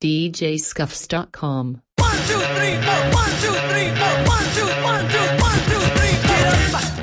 DJScuffs.com. One, two, three, four. One, two, three, four. One, two, one, two, one, two, three, four. Get up.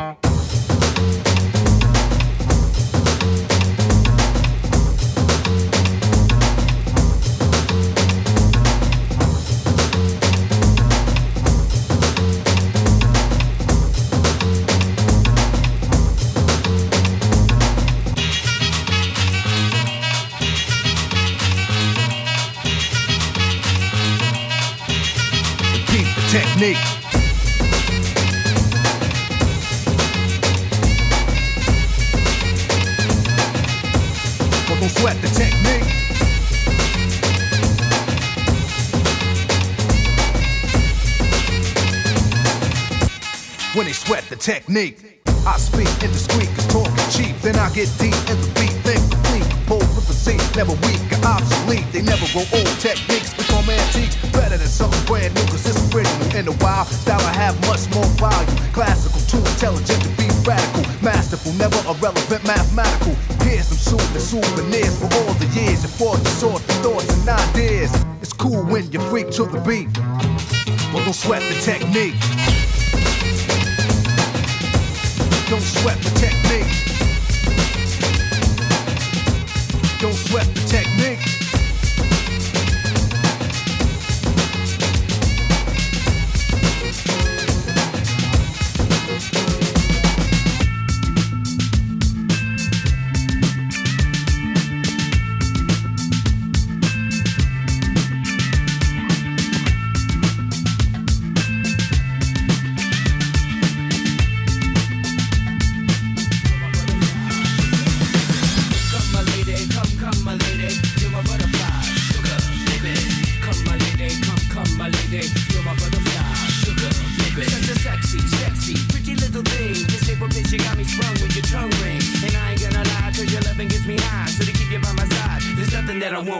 Technique.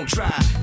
Won't try.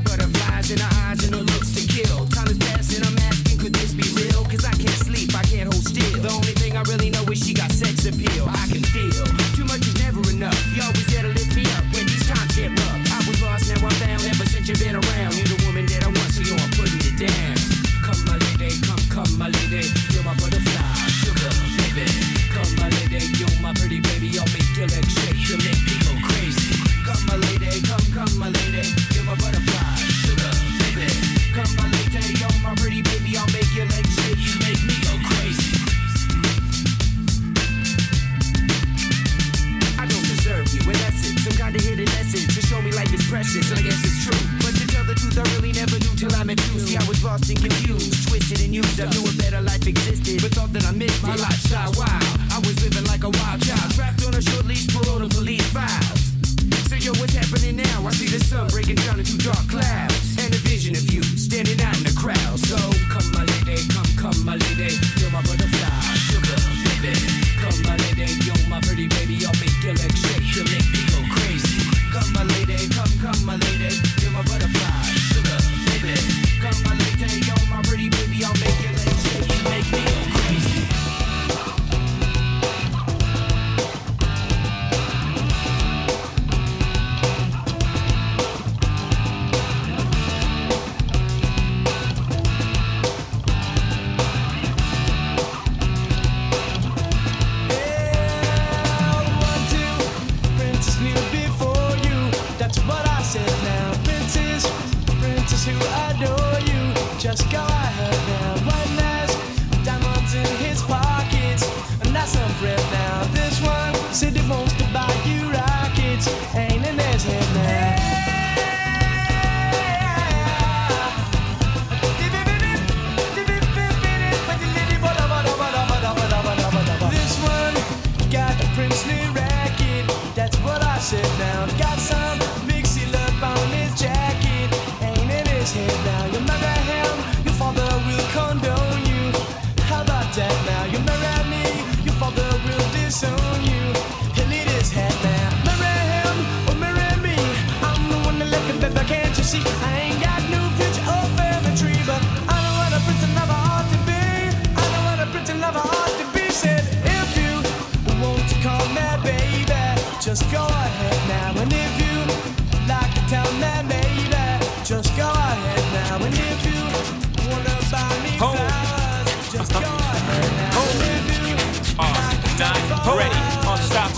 just go.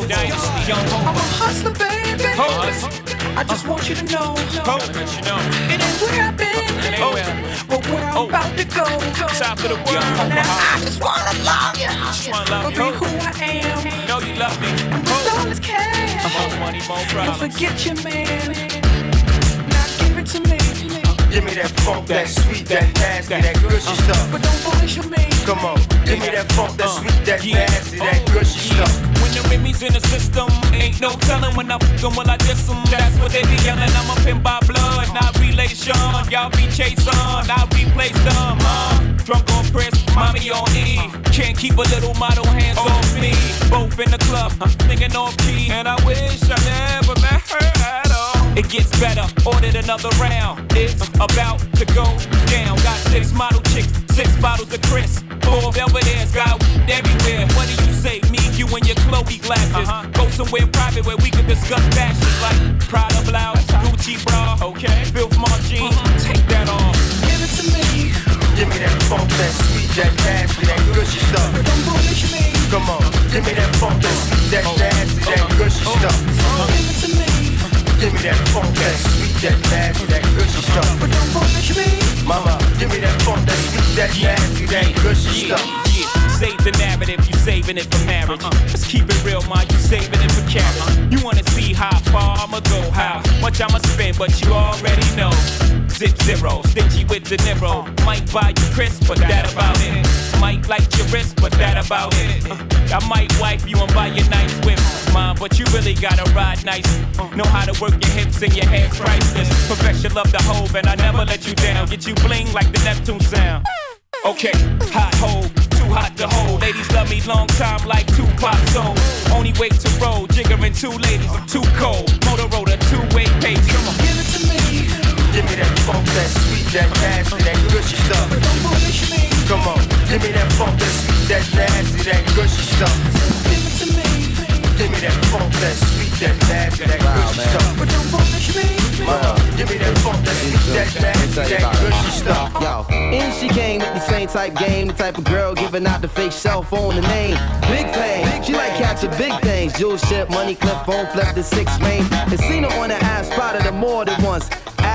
Dynasty, young I'm a hustler, baby. Hopeless. I just want you to know. Gotta let you know. It ain't where I've been, It ain't where. but where I'm Oh. about to go. Top of the world. Now I just wanna love you. Just wanna love But you. be who I am. Know you love me. With all this cash. More money, more Don't forget your man. Now give it to me. Give me that funk, that sweet, that nasty, that gushy stuff. But don't bullshit me. Come on, give me that funk, that uh, sweet, that Yeah. nasty, that Oh, gushy yeah. stuff. The Remy's in the system, ain't no telling when I'm fuck 'em, will I diss 'em. That's what they be yelling. I'm a pimp by blood, not relation. Y'all be chasing, I replace them. Uh, drunk on press, mommy on E. Can't keep a little model hands off me. Both in the club, thinking off key. And I wish I never met her. It gets better, ordered another round. It's about to go down. Got six model chicks, six bottles of Chris. Four Belvedere's got everywhere. What do you say? Me, you, and your Chloe glasses. Uh-huh. Go somewhere private where we can discuss fashion like Prada blouse, Gucci bra, okay? Filth Margine, uh-huh. take that off. Give it to me. Give me that funk, that sweet, that nasty, that gushy stuff. But don't bullshit me. Come on, give me that funk, that sweet, that oh. nasty, that gushy oh. stuff. Oh. Give it to me. Give me that funk, that sweet, that nasty, that gushy stuff. But don't bullshit me. Mama, give me that funk, that sweet, that nasty, that gushy Yeah, stuff. Save the narrative, you saving it for marriage. Let's keep it real, man, you saving it for carriage. You wanna see how far I'ma go, how much I'ma spend, but you already know. Zip zero, stingy with the Niro. Might buy you crisp, but that about it. Might like your wrist, but that about it. Uh, I might wipe you and buy you nice whip, mom, but you really gotta ride nice. Know how to work your hips and your hands priceless. Perfection, love the hove, and I never let you down. Get you bling like the Neptune sound. Okay, hot hole, too hot to hold. Ladies love me long time like two Tupac soul. Only way to roll, jiggering two ladies, I'm too cold. Motorola, two-way page, come on. Give it to me. Give me that funk, that sweet, that nasty, that gushy stuff. But don't bullshit me. Come on, give me that funk, that sweet, that nasty, that gushy stuff. Give it to me. Give me that funk, that sweet, that nasty, that gushy stuff. But don't bullshit me. Mama, give me that funk, that sweet, that nasty, that gushy stuff. Yo, and she came with the same type game, the type of girl giving out the fake cell phone, the name. Big fame, she like catching big things. Jewel ship, money clip, phone flip, the six main. And seen her on the ass, spotted her more than once.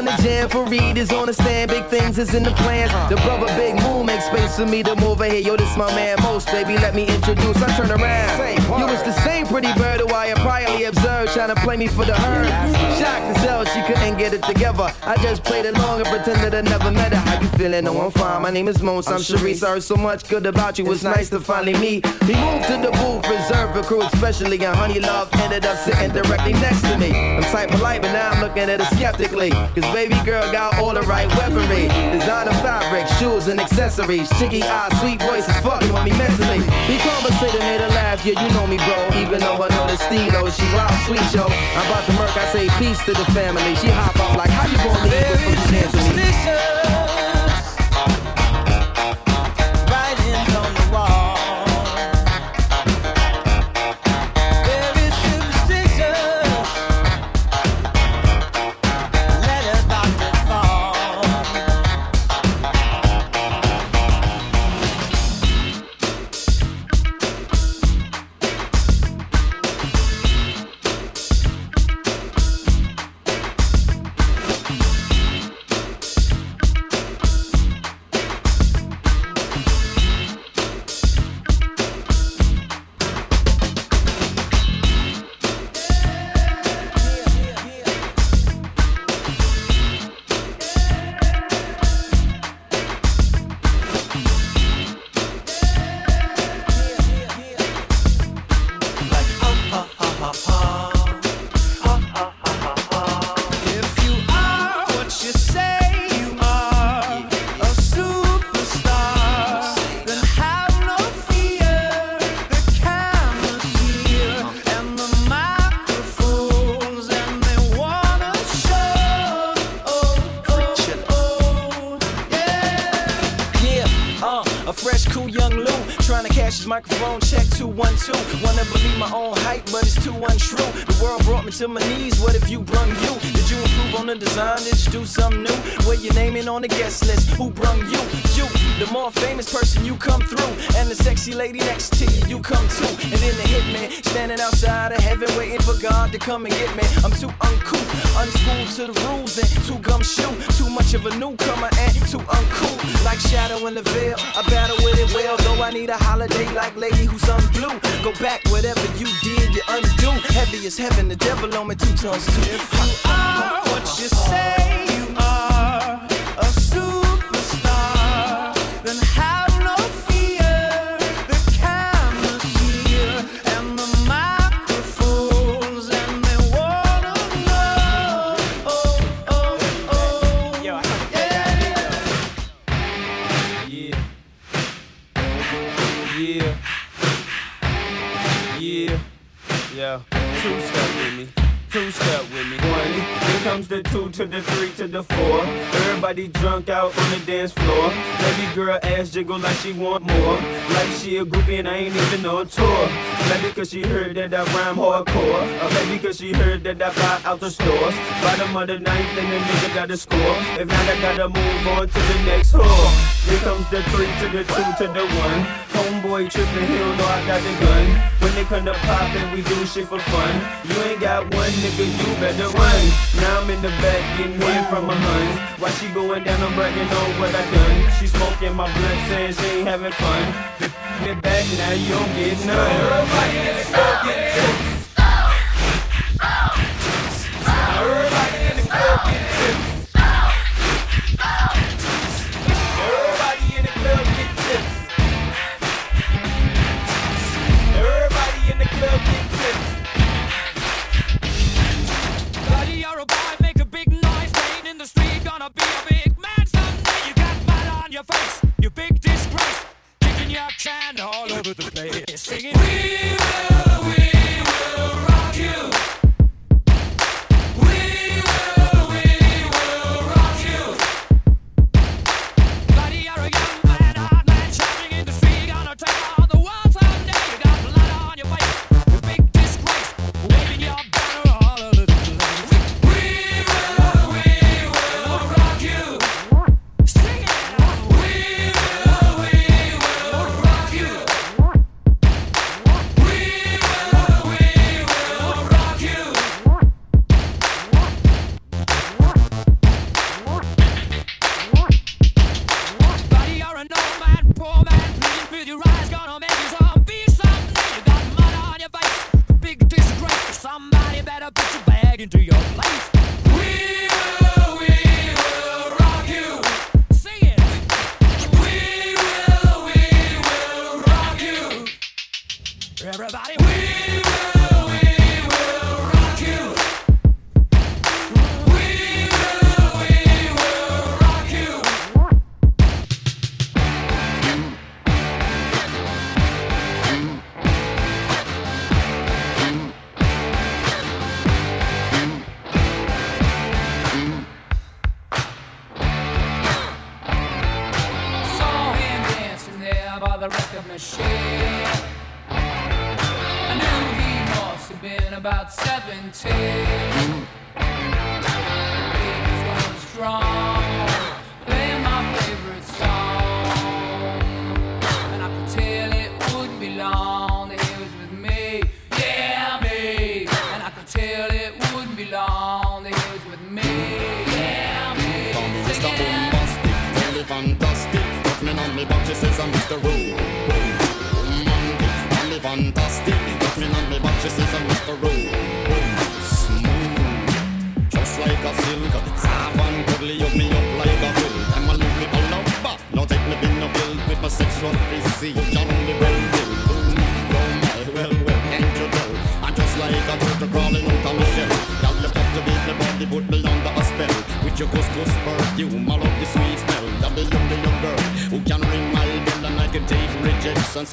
two. New fam throwing the jam for readers on the stand. Big things is in the plans. The brother Big Moon makes space for me to move over here. Yo, this my man Most, baby. Let me introduce. I turn around. You was the same pretty bird who I had priorly observed, trying to play me for the herd. Shocked as hell, she couldn't get it together. I just played along and pretended I never met her. How you feeling? No, I'm fine. My name is Mons. I'm Sharice. I heard so much good about you. It's nice to finally meet. We moved to the booth, reserved for crew, especially and Honey Love ended up sitting directly next to me. I'm type polite, but now I'm looking at her skeptically. Cause baby girl got all the right weaponry. Designer fabric, shoes and accessories. Chicky eyes, sweet voice is fucking with me mentally. We conversated, made her laugh, yeah, you know me, bro. Even though I know the steelo, oh, she wild sweet, yo. I'm about to murk, I say peace to the family. She hop up like, how you gonna leave before you dance but it's too untrue. The world brought me to my knees. What if you brung you? Did you improve on the design? You do something new? Where your name in on the guest list? Who brung you? You, the more famous person you come through, and the sexy lady next to you, you come too. And then the hitman standing outside of heaven, waiting for God to come and get me. I'm too uncouth, unschooled to the rules, and too gumshoe. Too much of a newcomer and too uncool. Like shadow in the veil, I battle with it well. Though I need a holiday like lady who's unblue. Go back, whatever you did, you undo. Heavy as heaven, the devil on me two tons too. If you are what you say two to the three to the four. Everybody drunk out on the dance floor. Baby girl ass jiggle like she want more. Like she a groupie and I ain't even on tour. Maybe cause she heard that I rhyme hardcore. Or maybe cause she heard that I buy out the stores. Bottom of the ninth and the nigga gotta score. If not, I gotta move on to the next whore. Here comes the three to the two to the one. Homeboy tripping, he don't know I got the gun. When they come to poppin', we do shit for fun. You ain't got one nigga, you better run. Now I'm in the back getting hit from a hun. While she going down, I'm bragging on what I done. She smoking my blood, saying she ain't having fun. Get back now, you don't get none. Everybody in Everybody in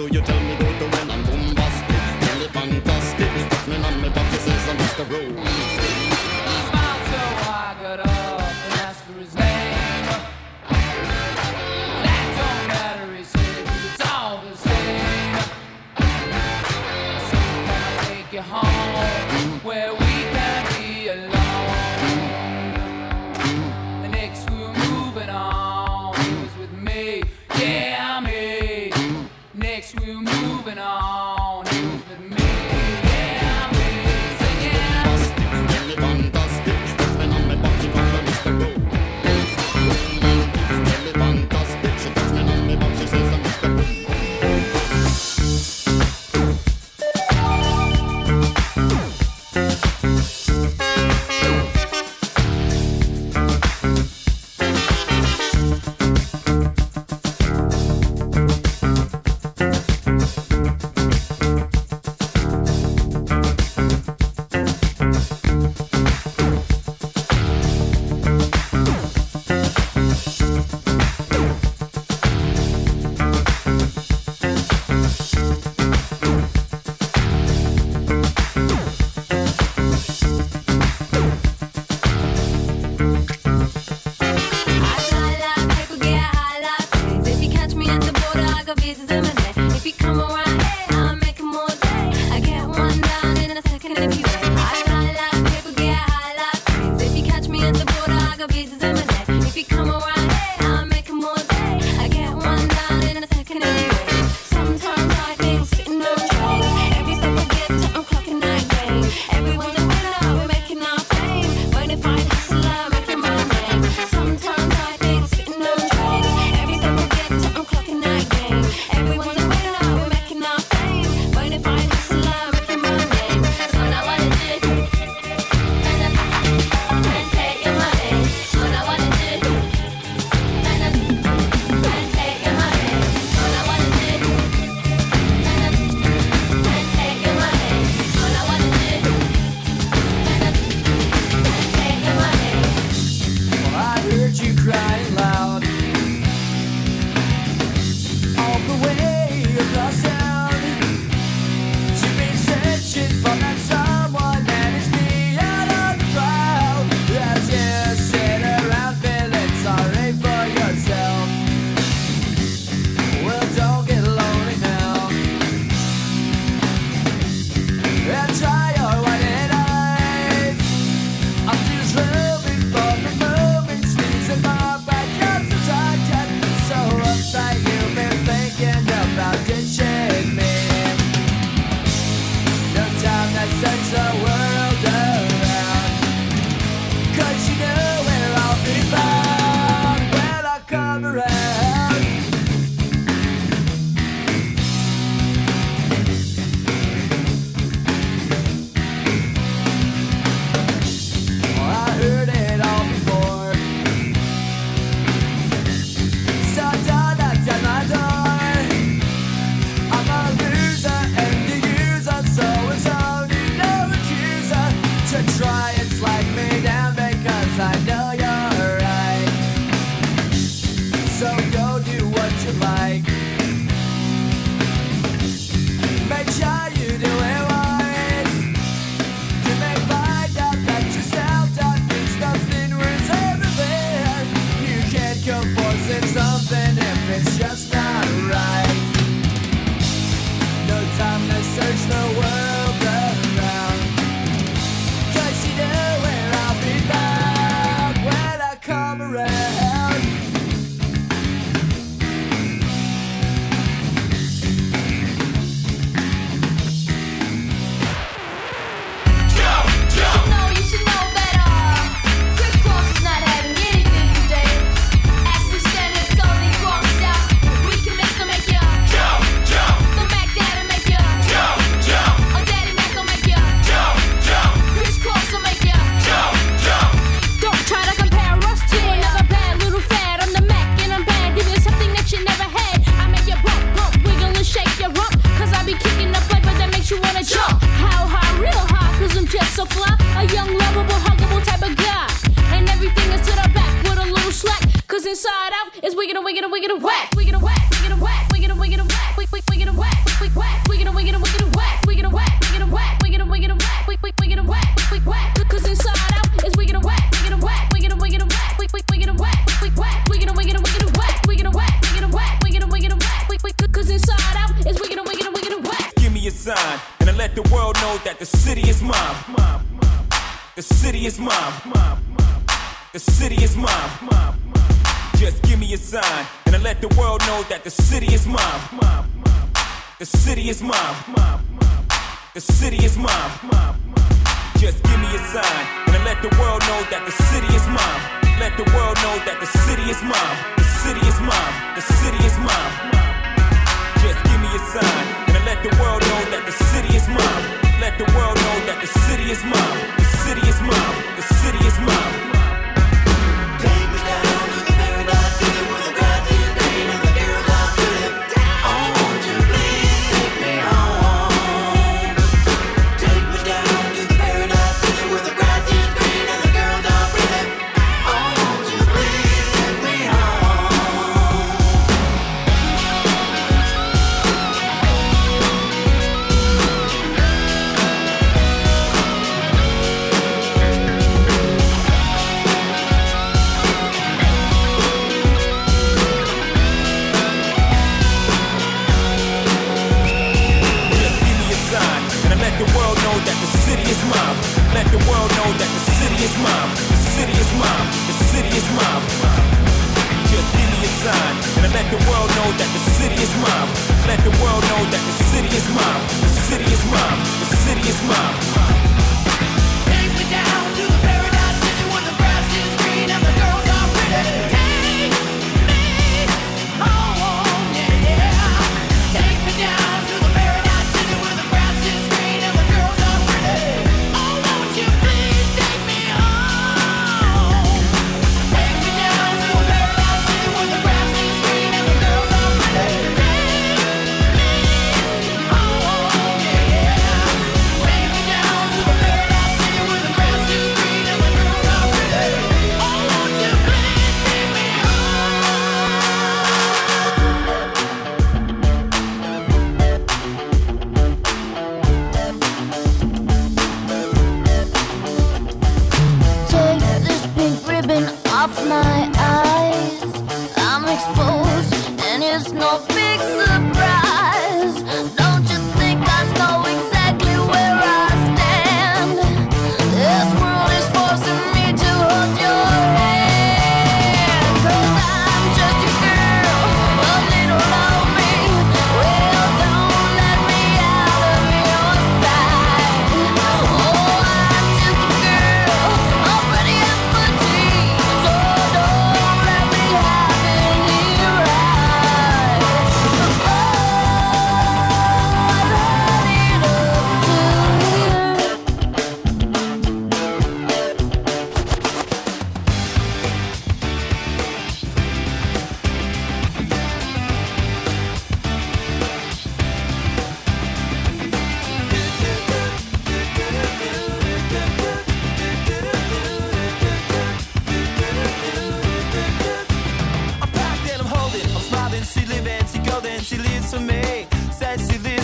So you a a young is mine. The city is mine. Is mine.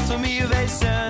consumíveis são.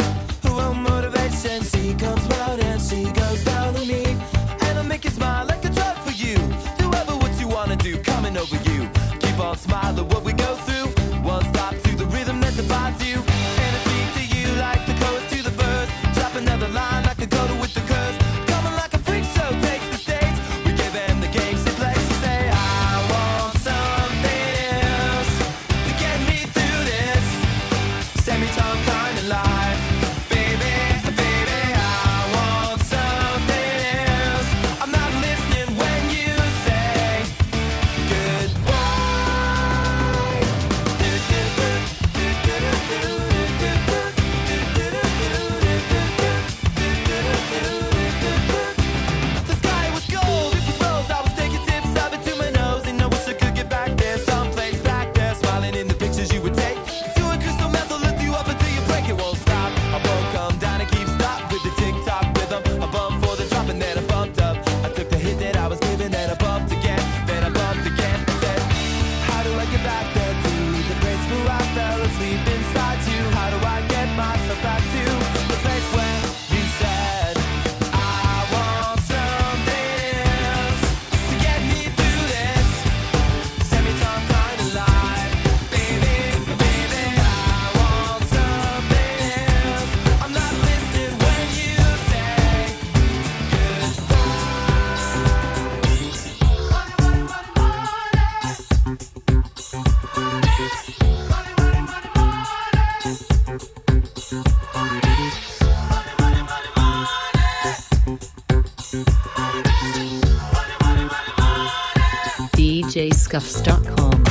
thescuffs.com.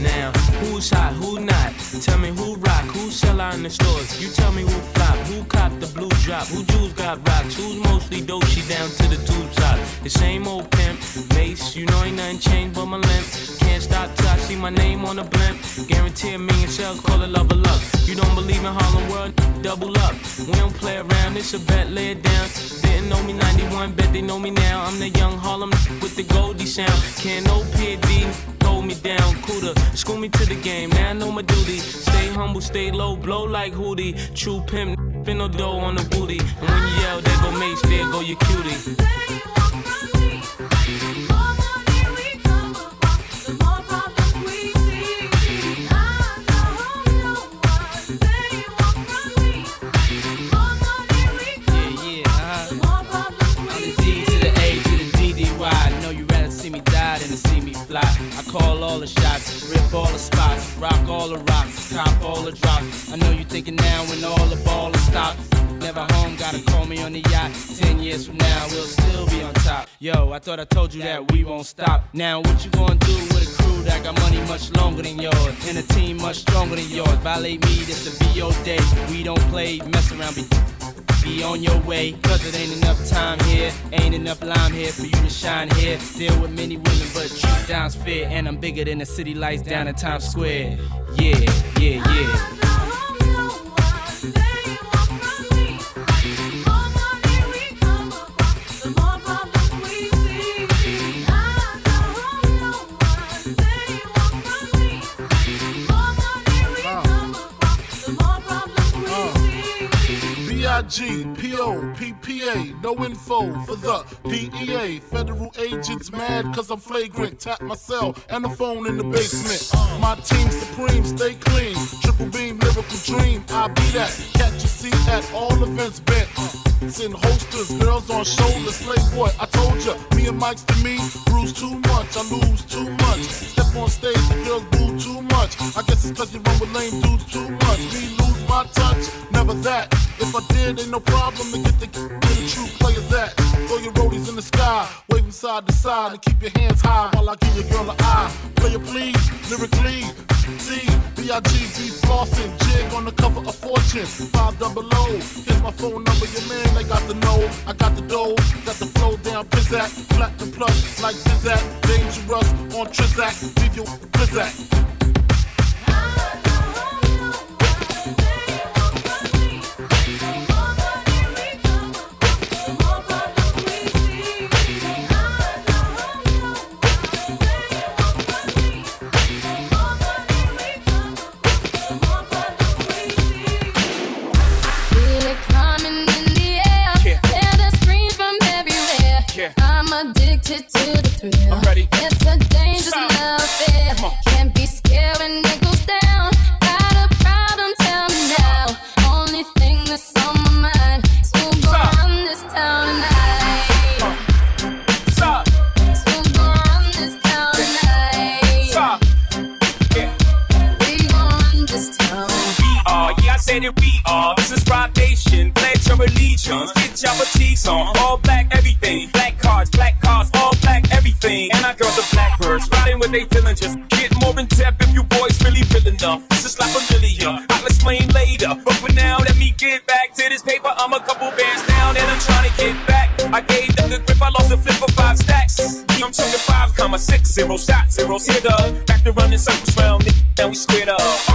Now, who's hot, who not? Tell me who rock, who sell out in the stores. You tell me who flop, who cop the blue drop, who jewels got rocks, who's mostly Dolce down to the tube top. The same old pimp, Mase, you know ain't nothing changed but my limp. Can't stop till I see my name on the blimp. Guarantee a million sales, call it love or luck. You don't believe in Harlem World, double up. We don't play around, it's a bet, lay it down. Didn't know me 91, bet they know me now. I'm the young Harlem with the Goldie sound. Can't no PD hold me down, cooler. School me to the game, now I know my duty. Stay humble, stay low, blow like Hootie. True pimp, spin no dough on the booty. And when you yell, there go Mase, there go your cutie. Call all the shots, rip all the spots, rock all the rocks, cop all the drops. I know you're thinking now when all the ball is stopped. Never home, gotta call me on the yacht. Ten years from now, we'll still be on top. Yo, I thought I told you that we won't stop. Now, what you gonna do with a crew that got money much longer than yours? And a team much stronger than yours? Violate me, this a your day. We don't play, mess around, be be on your way. Cause it ain't enough time here, ain't enough lime here for you to shine here. Deal with many women, but truth down's fair. And I'm bigger than the city lights down in Times Square. Yeah, yeah, yeah. P-P-A, no info for the DEA. Federal agents mad cause I'm flagrant. Tap my cell and the phone in the basement. My team supreme, stay clean. Triple beam, lyrical dream. I be that. Catch a seat at all events bent. Girls on shoulders. Playboy, I told ya, me and Mike's to me, bruise too much, I lose too much. Step on stage, the girls boo too much. I guess it's cause you run with lame dudes too much. Me lose my touch, never that. If I did, ain't no problem to get the, get the true players that. Throw your rollies in the sky, them side to side, and keep your hands high while I give your girl an eye. Player please, lyrically, C, B-I-G-B flossing, jig on the cover of Fortune, five double O. Here's my phone number, your man, they got the know. I got the dough, got the flow down, pizzat, platinum plus, like Zizak, dangerous on Trizak, leave you blizzak. It's a dangerous love. Can't be scared when it goes down. Got a problem? Tell me now. Only thing that's on my mind is gonna Stop. run this town tonight. Stop, Is gonna run this town tonight? We gonna run this town. We are, yeah, I said it, we are. This is Roc Nation, pledge your allegiance. Get your boutiques on, all black everything. Black cards, black And our girls are blackbirds, riding with they feeling just get more in depth if you boys really real enough. This is like familiar, I'll explain later. But for now, let me get back to this paper. I'm a couple bands down and I'm trying to get back. I gave them the grip, I lost a flip for five stacks. I'm choking five, comma six, zero shot, zero hit up. Back to running circles round, and we squared up.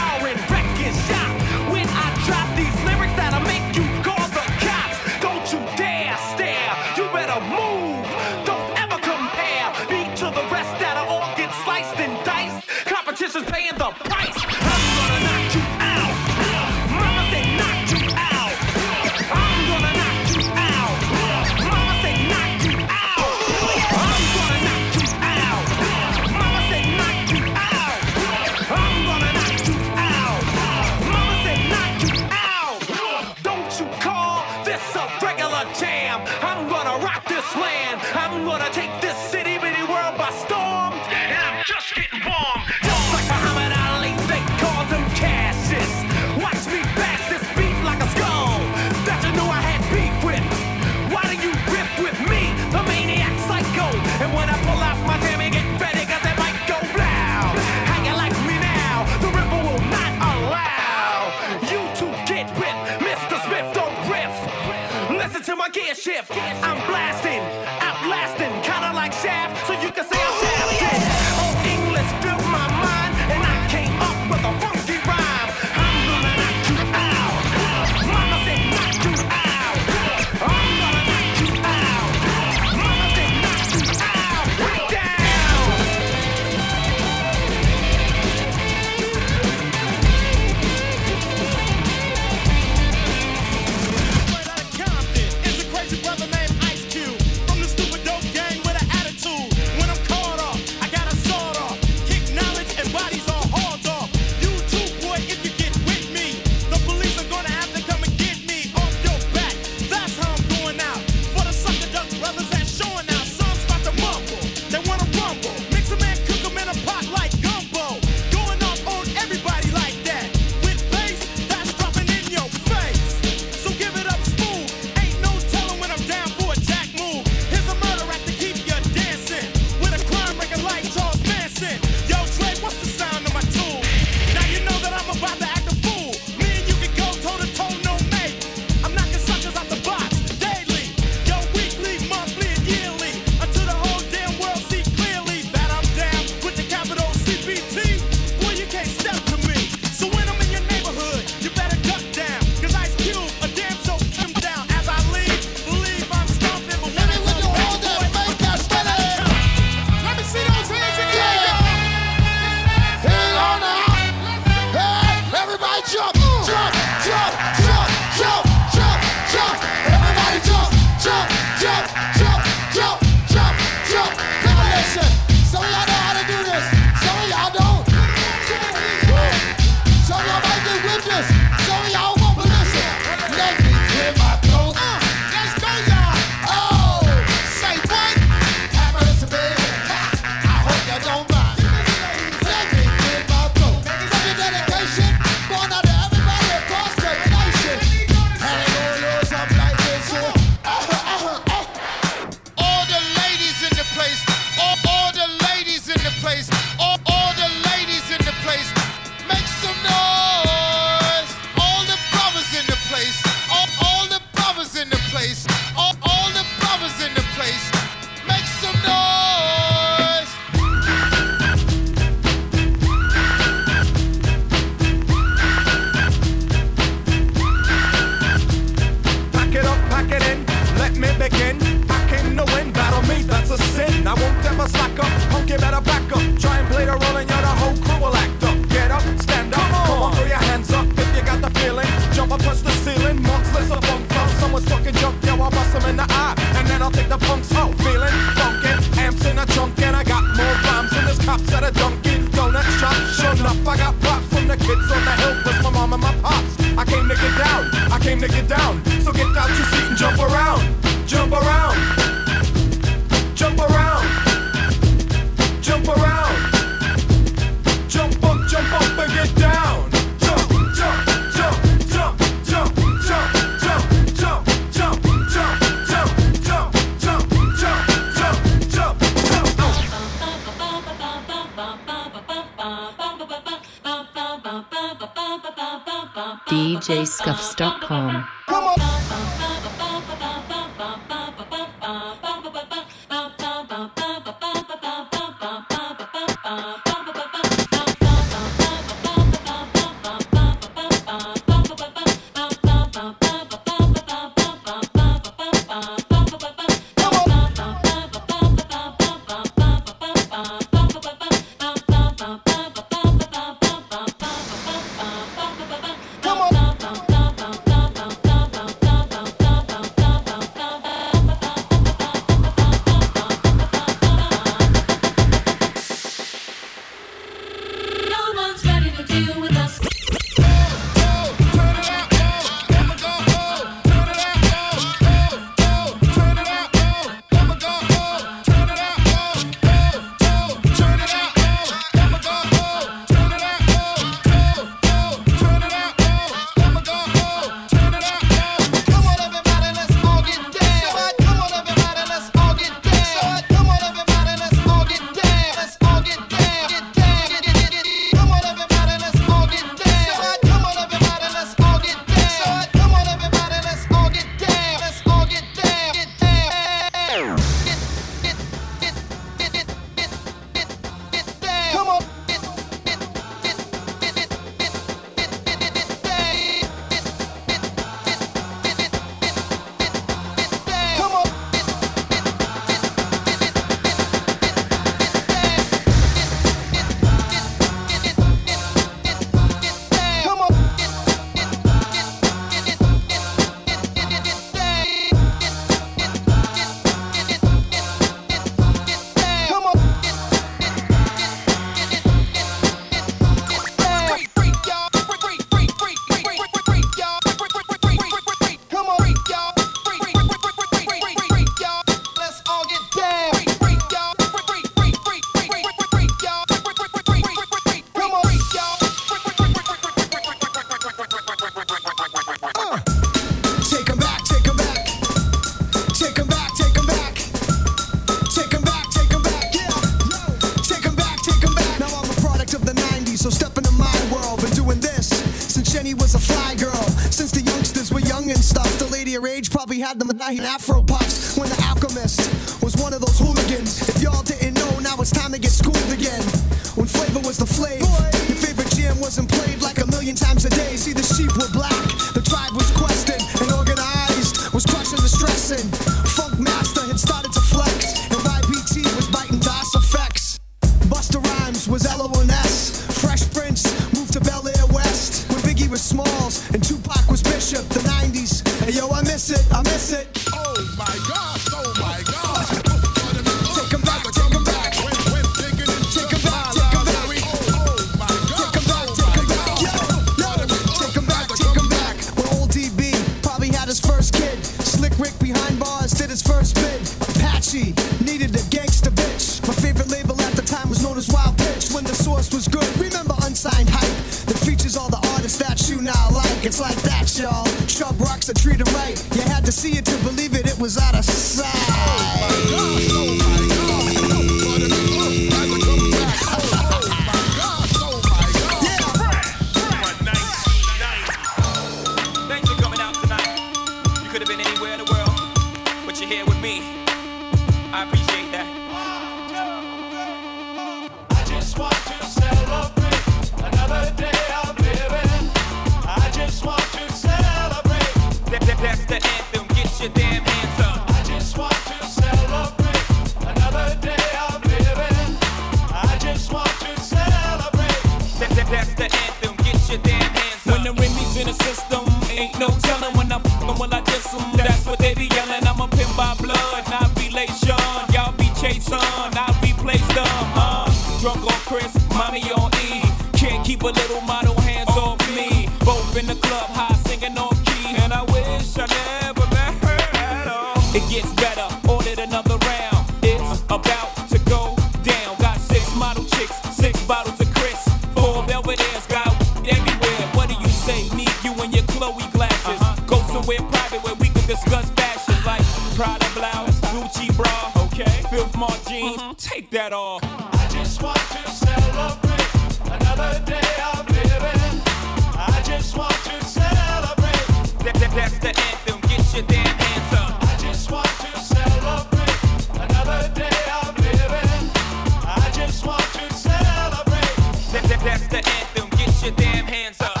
That's the anthem. Get your damn hands up.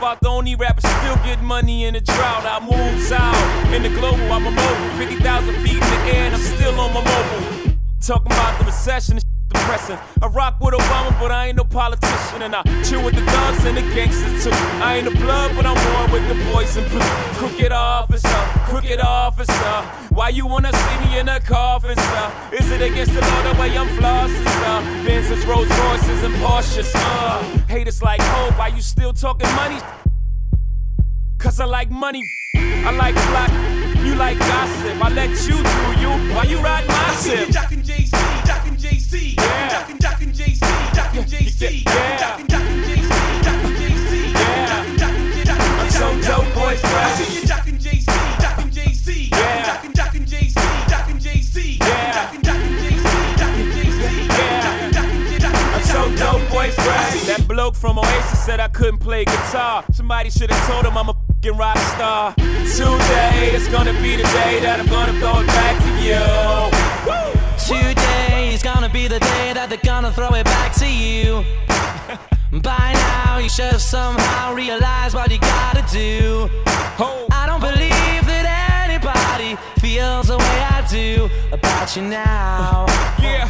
About the only rapper still get money in the drought. I moves out in the global. I'm a mobile, 50,000 feet in the air, and I'm still on my mobile. Talking about the recession. Depressing. I rock with Obama, but I ain't no politician. And I chill with the thugs and the gangsters too. I ain't the blood, but I'm one with the boys in blue. Crooked officer, crooked officer. Why you wanna see me in a coffin, sir? Is it against the law the way I'm flossing, sir? Benzes, Rolls Royces, and Porsches, uh. Haters like, oh, why you still talking money? Cause I like money. I like black. You like gossip. I let you do you. Why you ride my I see you tip? jocking Jay-Z, jocking Jay-Z, Yeah. jocking, jocking Jay-Z, jocking Jay-Z, Yeah. jocking, jocking Jay-Z, jocking Jay-Z, Yeah. jocking, jocking, jocking. I'm so dope, boy, I see you jocking Jay-Z, jocking Jay-Z, Yeah. jocking, jocking Jay-Z, jocking Jay-Z, Yeah. jocking, jocking Jay-Z, jocking Jay-Z, Yeah. jocking, jocking, jocking. I'm so dope, boy, fresh. That bloke from Oasis said I couldn't play guitar. Somebody should have told him I'm a fucking rock star. Today is gonna be the day that I'm gonna throw it back to you. Today is gonna be the day that they're gonna throw it back to you. By now, you should have somehow realized what you gotta do. I don't believe that anybody feels the way I do about you now. Yeah.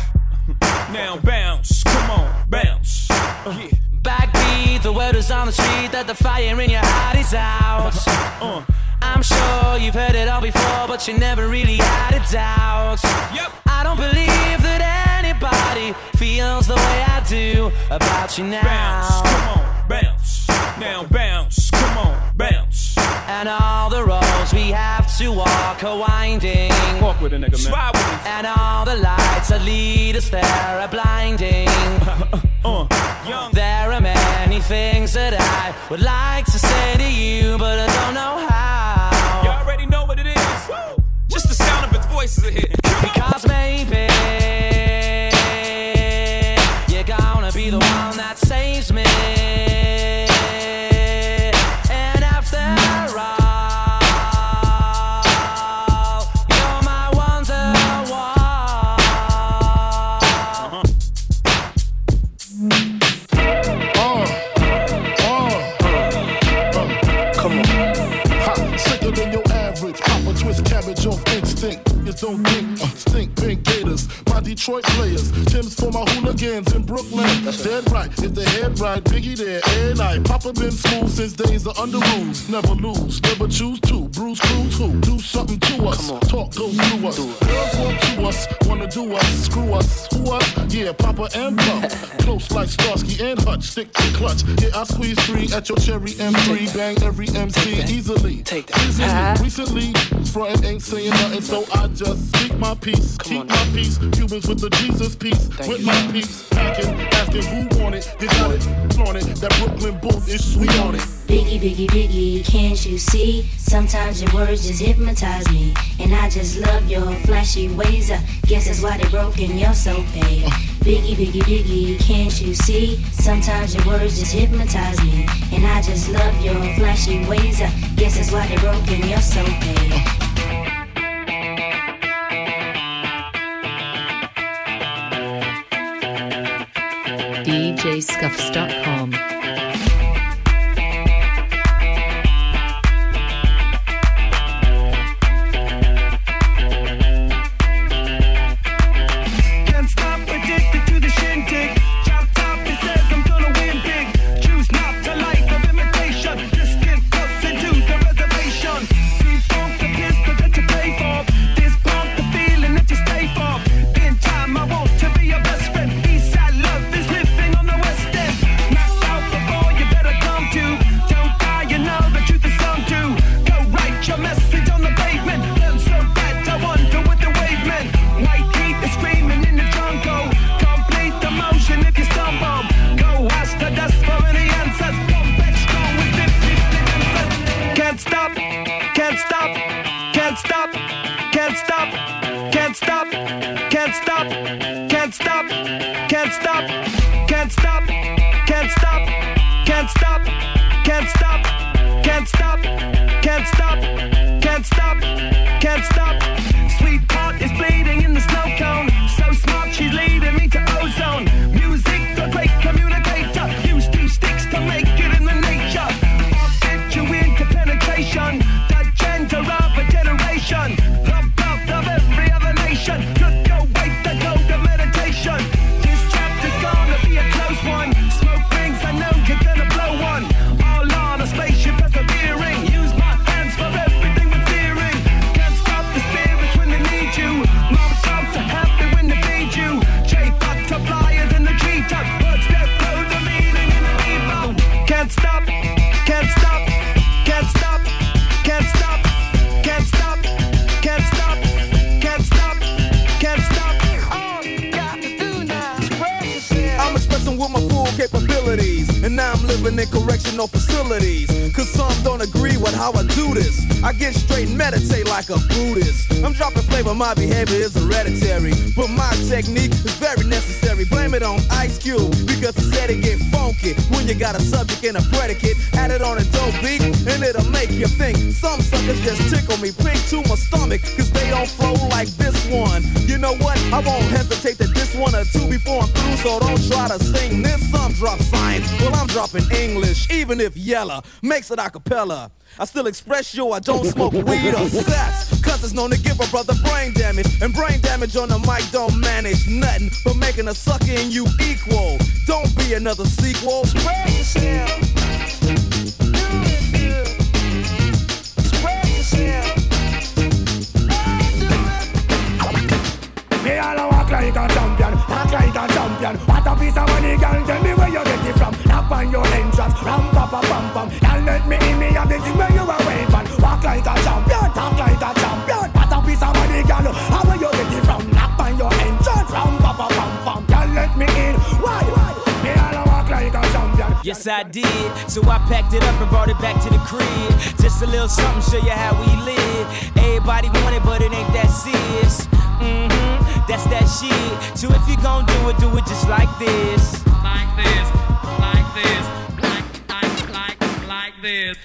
Now bounce, come on, bounce. Uh. Yeah. Backbeat, the word is on the street that the fire in your heart is out. Uh. I'm sure you've heard it all before, but you never really had a doubt. Yep. I don't believe that anybody feels the way I do about you now. Bounce, come on, bounce. Now bounce, come on, bounce. And all the roads we have to walk are winding. Walk with a nigga, man. Ride with me. And all the lights that lead us there are blinding. Uh, young. There are many things that I would like to say to you, but I don't know how. You already know what it is. Just the sound of its voice is a hit. Because maybe Detroit players. Tim's for my hooligans in Brooklyn. Dead right, if the head right, Biggie there, and night. Papa been smooth since days of Underoos. Never lose, never choose to. Bruise, cruise, who? Do something to us. Talk, go through us. Girls want to us, wanna do us, screw us, who us? Yeah, Papa and Pump. Close like Starsky and Hutch, stick to clutch. Yeah, I squeeze three at your cherry M3, bang every MC easily. Take that. Easily. Recently, frontin' ain't saying nothing, so I just speak my piece, keep my peace. Cubans with the Jesus piece, with my peace. Packing, asking who want it, you got it, flaunt it. That Brooklyn bull is sweet on it. Biggie, biggie, biggie, can't you see? Sometimes your words just hypnotize me. And I just love your flashy ways. I guess that's why they broke and you're so bad. Biggie, biggie, biggie, can't you see? Sometimes your words just hypnotize me. And I just love your flashy ways. I guess that's why they broke and you're so bad. DJScuffs.com. you got a subject and a predicate, add it on a dope beat and it'll make you think. Some suckers just tickle me pink to my stomach cause they don't flow like this one. You know what? I won't hesitate don't try to sing this. Some drop science, well I'm dropping English, even if Yella makes it a cappella. I still express yo, I don't smoke weed or sex. Cause it's known to give a brother brain damage. And brain damage on the mic don't manage nothing but making a sucker and you equal. Don't be another sequel. Spread yourself. Me all a walk like a champion, talk like a champion. What a piece of money, girl. Tell me where you get it from. Knock on your entrance, ram pa pa pam pam. Girl, let me in me have the thing where you are waving. Walk like a champion, talk like a champion. What a piece of money, girl. How where you get it from? Knock on your entrance, ram pa pa pam pam. Girl, let me in. Why? Me all a walk like a champion. Yes, I did. So I packed it up and brought it back to the crib. Just a little something, show you how we live. Everybody want it, but it ain't that serious. Mm-hmm, that's that shit. So if you gon' do it, do it just like this. Like this, like this, like, like, like, like this.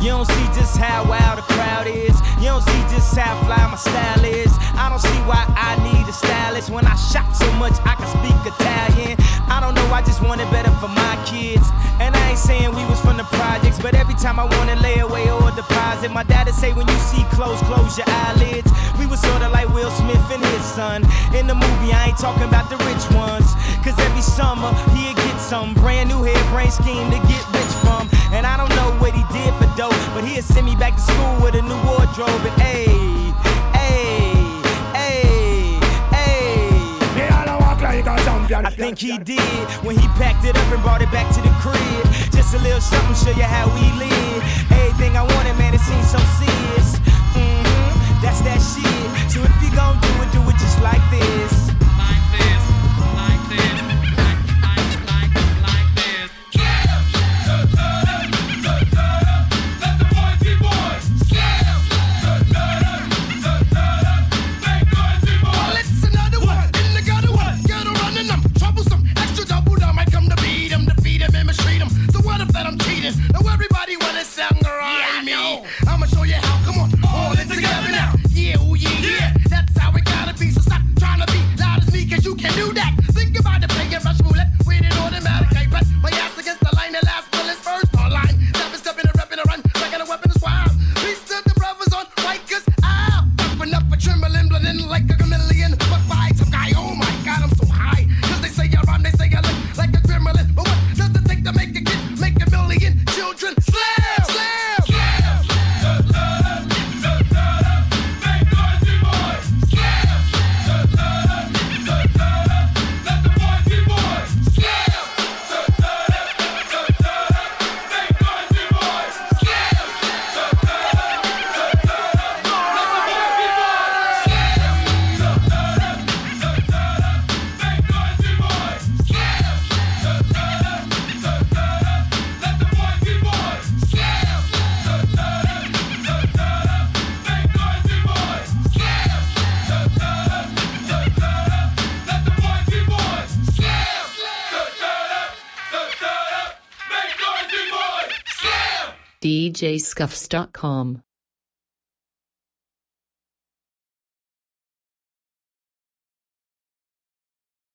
You don't see just how wild the crowd is. You don't see just how fly my style is. I don't see why I need a stylist when I shop so much I can speak Italian. I don't know, I just want it better for my kids. And I ain't saying we was from the projects, but every time I wanna lay away or deposit, my dad'd say when you see clothes, close your eyelids. We was sorta like Will Smith and his son. In the movie, I ain't talking about the rich ones. Cause every summer he'll get some brand new hair brain scheme to get rich from. And I don't know what he did for dope, but he'll send me back to school with a new wardrobe. And hey, I think he did when he packed it up and brought it back to the crib. Just a little something, show you how we live. Everything I wanted, man, it seems so serious. hmm that's that shit. So if you gon' do it, do it just like this. DJScuffs.com.